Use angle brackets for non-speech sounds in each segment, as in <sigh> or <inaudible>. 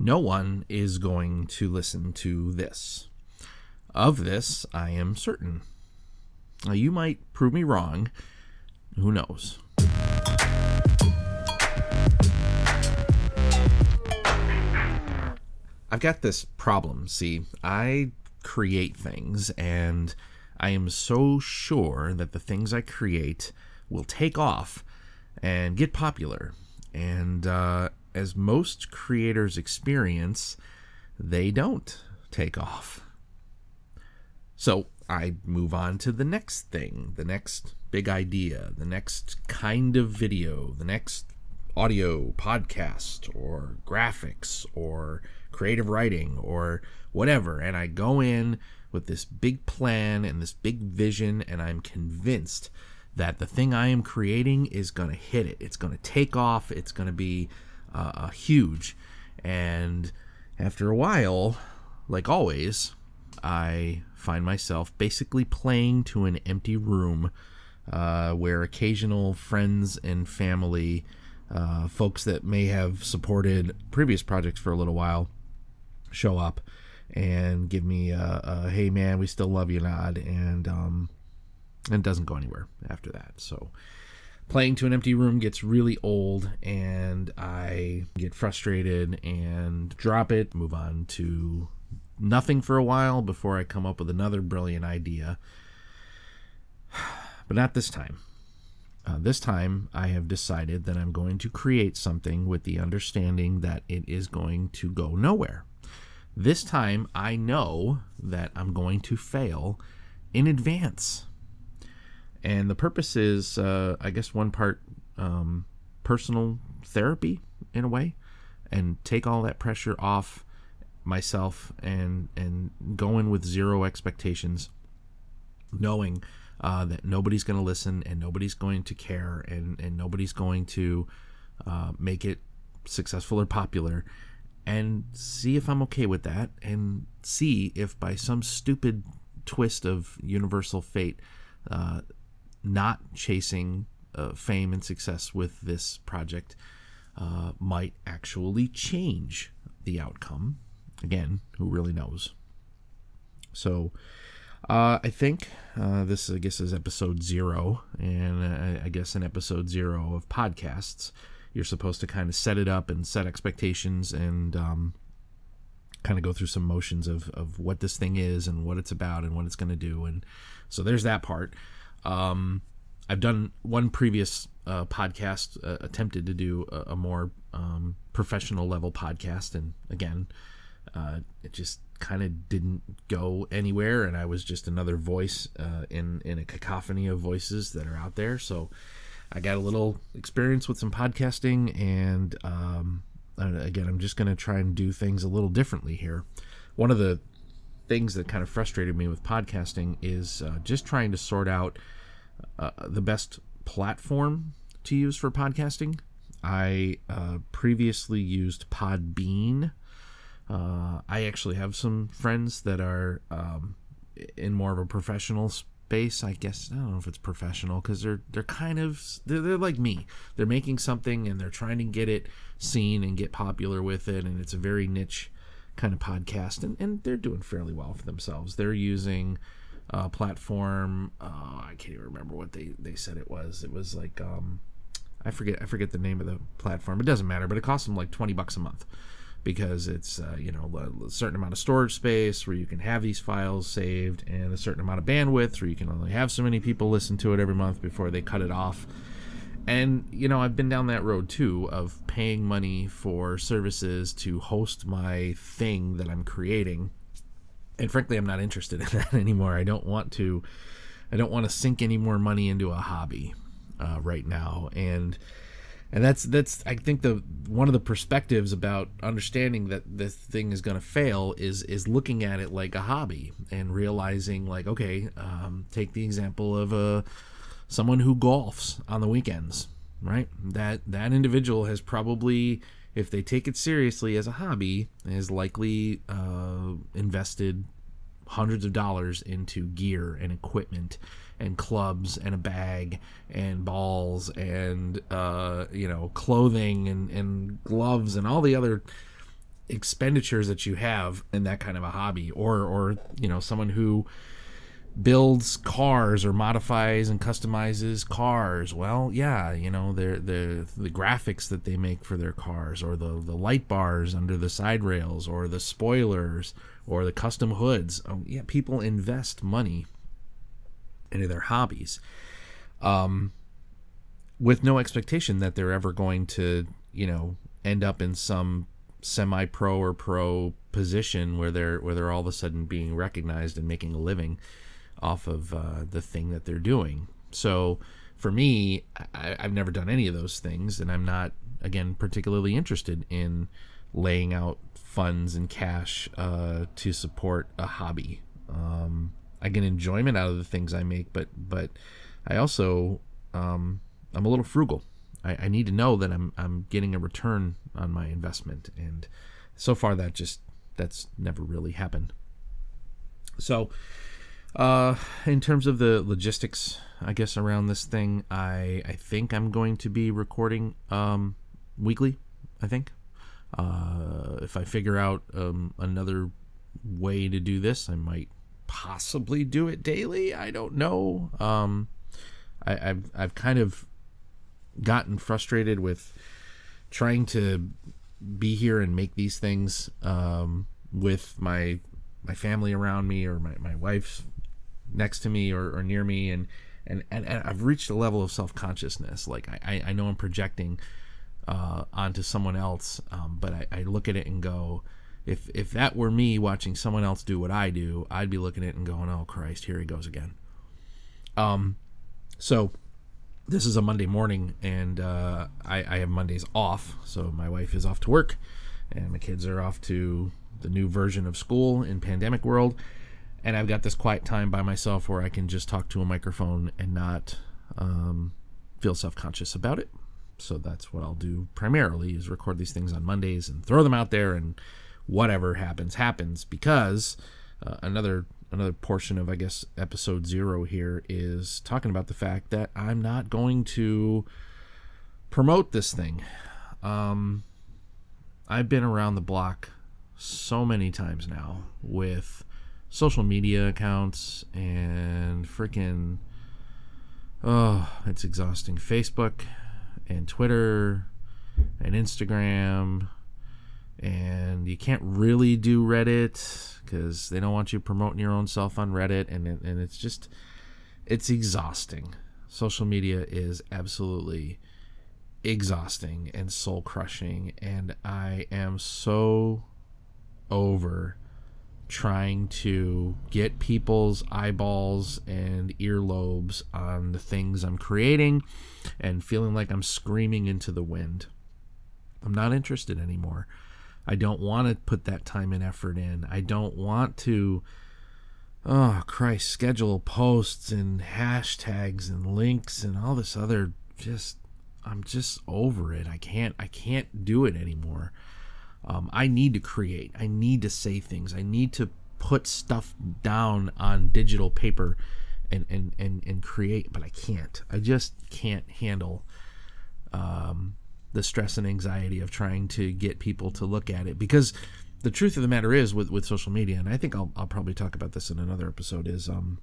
No one is going to listen to this. Of this, I am certain. Now, you might prove me wrong. Who knows? I've got this problem. See, I create things, and I am so sure that the things I create will take off and get popular. And uh, as most creators experience, they don't take off. So I move on to the next thing, the next big idea, the next kind of video, the next audio podcast or graphics or creative writing or whatever. And I go in with this big plan and this big vision, and I'm convinced that the thing I am creating is going to hit it. It's going to take off. It's going to be uh, huge. And after a while, like always, I find myself basically playing to an empty room uh, where occasional friends and family, uh, folks that may have supported previous projects for a little while, show up and give me a, a hey man, we still love you nod, and um, and it doesn't go anywhere after that. So playing to an empty room gets really old, and I get frustrated and drop it, move on to nothing for a while before I come up with another brilliant idea. <sighs> But not this time. Uh, this time, I have decided that I'm going to create something with the understanding that it is going to go nowhere. This time, I know that I'm going to fail in advance. And the purpose is, uh, I guess, one part um, personal therapy in a way, and take all that pressure off myself and and go in with zero expectations, knowing uh, that nobody's going to listen and nobody's going to care and and nobody's going to uh, make it successful or popular and see if I'm okay with that and see if by some stupid twist of universal fate, uh, not chasing uh, fame and success with this project uh, might actually change the outcome. Again, who really knows? So, uh, I think uh, this, I guess, is episode zero, and uh, I guess in episode zero of podcasts you're supposed to kind of set it up and set expectations and um, kind of go through some motions of, of what this thing is and what it's about and what it's going to do. And so there's that part. Um, I've done one previous uh, podcast, uh, attempted to do a, a more um, professional level podcast. And again, uh, it just kind of didn't go anywhere. And I was just another voice uh, in, in a cacophony of voices that are out there. So, I got a little experience with some podcasting, and um, again, I'm just going to try and do things a little differently here. One of the things that kind of frustrated me with podcasting is uh, just trying to sort out uh, the best platform to use for podcasting. I uh, previously used Podbean. Uh, I actually have some friends that are um, in more of a professional space. i guess i don't know if it's professional because they're they're kind of they're, they're like me they're making something and they're trying to get it seen and get popular with it and it's a very niche kind of podcast and, and they're doing fairly well for themselves. They're using a platform uh, i can't even remember what they they said it was. It was like um i forget i forget the name of the platform. It doesn't matter but it costs them like 20 bucks a month because it's uh, you know a certain amount of storage space where you can have these files saved and a certain amount of bandwidth where you can only have so many people listen to it every month before they cut it off and you know i've been down that road too of paying money for services to host my thing that i'm creating. And frankly i'm not interested <laughs> in that anymore. I don't want to i don't want to sink any more money into a hobby uh, right now. And and that's that's I think the one of the perspectives about understanding that this thing is going to fail is is looking at it like a hobby and realizing like okay, um, take the example of a someone who golfs on the weekends, right? That that individual has probably if they take it seriously as a hobby, has likely uh, invested hundreds of dollars into gear and equipment and clubs and a bag and balls and uh, you know clothing and, and gloves and all the other expenditures that you have in that kind of a hobby or or you know someone who builds cars or modifies and customizes cars. Well yeah you know the the the graphics that they make for their cars or the the light bars under the side rails or the spoilers or the custom hoods. Um, yeah people invest money into their hobbies um with no expectation that they're ever going to you know end up in some semi pro or pro position where they're where they're all of a sudden being recognized and making a living off of uh, the thing that they're doing. So for me, I, I've never done any of those things, and I'm not again particularly interested in laying out funds and cash uh, to support a hobby. Um, I get enjoyment out of the things I make, but but I also um, I'm a little frugal. I, I need to know that I'm I'm getting a return on my investment, and so far that just that's never really happened. So, uh, in terms of the logistics, I guess around this thing, I I think I'm going to be recording um, weekly. I think uh, if I figure out um, another way to do this, I might possibly do it daily. I don't know. Um, I, have I've kind of gotten frustrated with trying to be here and make these things um, with my my family around me or my, my wife next to me or, or near me and, and and and I've reached a level of self consciousness like I, I know I'm projecting uh, onto someone else um, but I, I look at it and go if if that were me watching someone else do what I do I'd be looking at it and going oh Christ here he goes again um so this is a Monday morning, and uh, I, I, have Mondays off. So my wife is off to work, and my kids are off to the new version of school in pandemic world. And I've got this quiet time by myself where I can just talk to a microphone and not um, feel self conscious about it. So that's what I'll do primarily is record these things on Mondays and throw them out there, and whatever happens happens. Because uh, another another portion of I guess episode zero here is talking about the fact that I'm not going to promote this thing. Um, I've been around the block so many times now with social media accounts and freaking oh it's exhausting. Facebook and twitter and instagram. And you can't really do reddit because they don't want you promoting your own self on Reddit, and and it's just it's exhausting. Social media is absolutely exhausting and soul crushing, and I am so over trying to get people's eyeballs and earlobes on the things I'm creating and feeling like I'm screaming into the wind. I'm not interested anymore. I don't want to put that time and effort in. I don't want to, oh Christ, schedule posts and hashtags and links and all this other just. I'm just over it. I can't. I can't do it anymore. Um, I need to create. I need to say things. I need to put stuff down on digital paper and and and, and create. But I can't. I just can't handle um, the stress and anxiety of trying to get people to look at it because the truth of the matter is with, with social media and i think I'll, I'll probably talk about this in another episode is um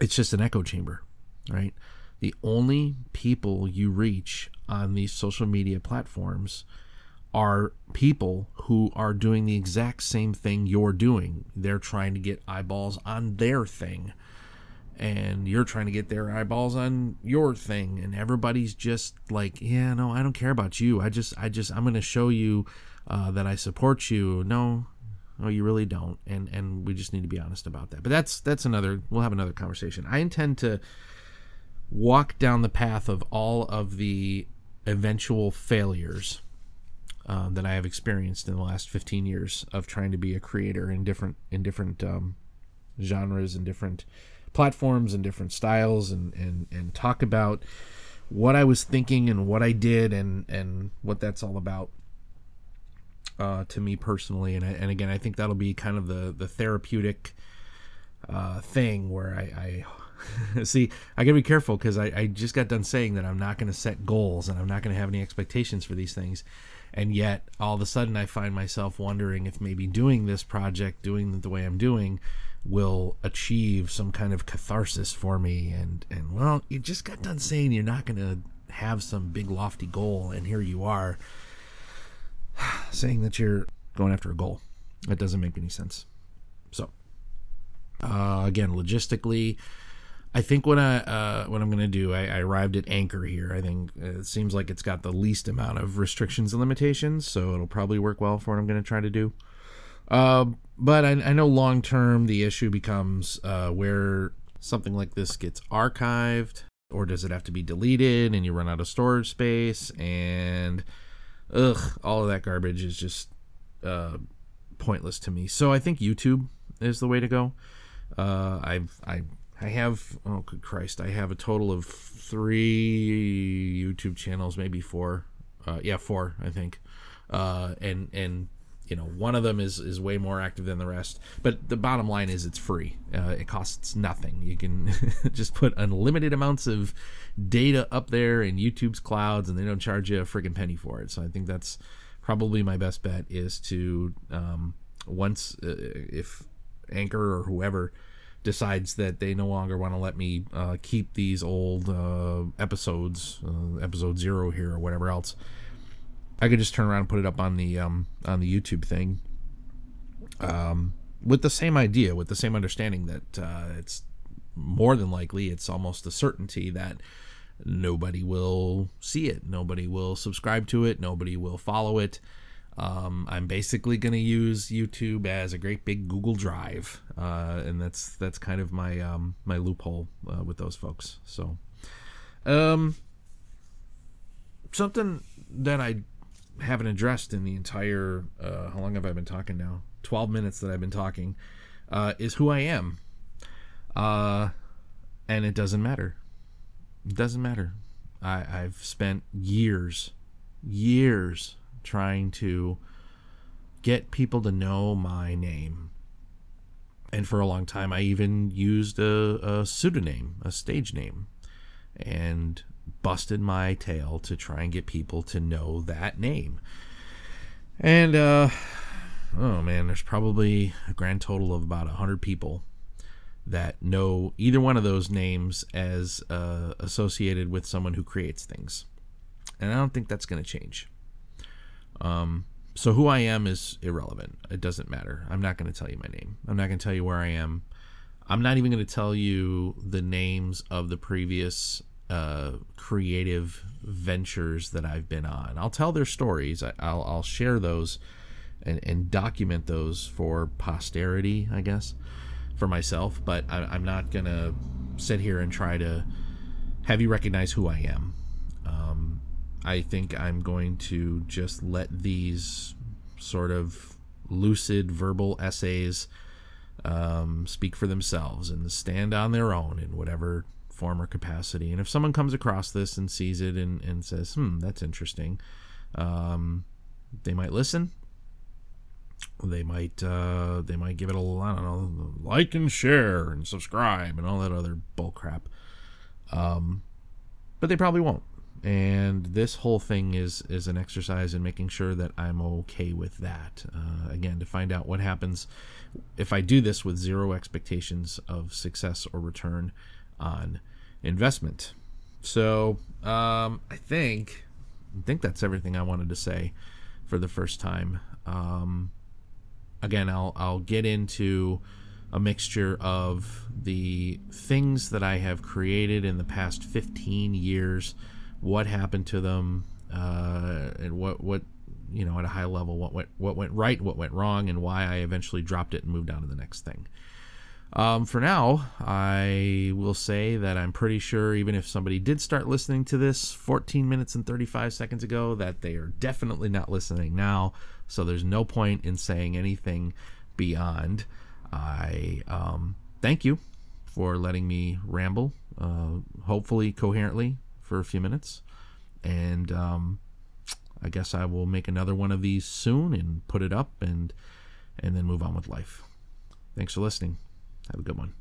it's just an echo chamber right the only people you reach on these social media platforms are people who are doing the exact same thing you're doing. They're trying to get eyeballs on their thing and you're trying to get their eyeballs on your thing and everybody's just like yeah no i don't care about you. I just i just i'm going to show you uh, that i support you. No no you really don't and and we just need to be honest about that. But that's that's another we'll have another conversation. I intend to walk down the path of all of the eventual failures uh, that i have experienced in the last 15 years of trying to be a creator in different in different um, genres and different platforms and different styles and, and, and talk about what I was thinking and what I did and, and what that's all about uh, to me personally. And, I, and again, I think that'll be kind of the, the therapeutic uh, thing where I, I <laughs> See, I gotta be careful because I, I just got done saying that I'm not gonna set goals and I'm not gonna have any expectations for these things. And yet, all of a sudden, I find myself wondering if maybe doing this project, doing it the way I'm doing, will achieve some kind of catharsis for me. And, and well, you just got done saying you're not gonna have some big lofty goal, and here you are <sighs> saying that you're going after a goal. That doesn't make any sense. So, uh, again, logistically, I think what I uh, what I'm going to do, I, I, arrived at Anchor here. I think it seems like it's got the least amount of restrictions and limitations, so it'll probably work well for what I'm going to try to do. Uh, but I, I know long term the issue becomes uh, where something like this gets archived, or does it have to be deleted and you run out of storage space? And ugh, all of that garbage is just uh, pointless to me. So I think YouTube is the way to go. Uh, I've I I have oh good Christ, I have a total of three YouTube channels, maybe four. Uh, yeah, four I think. Uh, and and you know one of them is is way more active than the rest. But the bottom line is it's free. Uh, it costs nothing. You can <laughs> just put unlimited amounts of data up there in YouTube's clouds, and they don't charge you a friggin' penny for it. So I think that's probably my best bet is to um, once uh, if Anchor or whoever decides that they no longer want to let me uh, keep these old uh, episodes, uh, episode zero here or whatever else, I could just turn around and put it up on the um, on the YouTube thing. Um, with the same idea, with the same understanding that uh, it's more than likely, it's almost a certainty that nobody will see it, nobody will subscribe to it, nobody will follow it. Um, I'm basically going to use YouTube as a great big Google Drive, uh, and that's that's kind of my um, my loophole uh, with those folks. So, um, something that I haven't addressed in the entire uh, how long have I been talking now? Twelve minutes that I've been talking uh, is who I am, uh, and it doesn't matter. It doesn't matter. I, I've spent years, years trying to get people to know my name. And for a long time, I even used a, a pseudonym, a stage name, and busted my tail to try and get people to know that name. And, uh, oh man, there's probably a grand total of about 100 people that know either one of those names as uh, associated with someone who creates things. And I don't think that's going to change. Um, so who I am is irrelevant. It doesn't matter. I'm not going to tell you my name. I'm not going to tell you where I am. I'm not even going to tell you the names of the previous uh, creative ventures that I've been on. I'll tell their stories. I, will I'll share those and, and document those for posterity, I guess, for myself. But I, am not going to sit here and try to have you recognize who I am. I think I'm going to just let these sort of lucid verbal essays um, speak for themselves and stand on their own in whatever form or capacity. And if someone comes across this and sees it and, and says, hmm, that's interesting, um, they might listen. They might uh, they might give it a I don't know like and share and subscribe and all that other bull crap, um, but they probably won't and this whole thing is is an exercise in making sure that I'm okay with that. Uh, again, to find out what happens if I do this with zero expectations of success or return on investment. So um, I think I think that's everything I wanted to say for the first time. Um, again, I'll I'll get into a mixture of the things that I have created in the past 15 years what happened to them, uh, and what what you know at a high level what went what went right, what went wrong, and why I eventually dropped it and moved on to the next thing. Um, for now, I will say that I'm pretty sure, even if somebody did start listening to this 14 minutes and 35 seconds ago, that they are definitely not listening now. So there's no point in saying anything beyond. I um, thank you for letting me ramble, uh, hopefully coherently, for a few minutes. And um, I guess I will make another one of these soon and put it up and and then move on with life. Thanks for listening. Have a good one.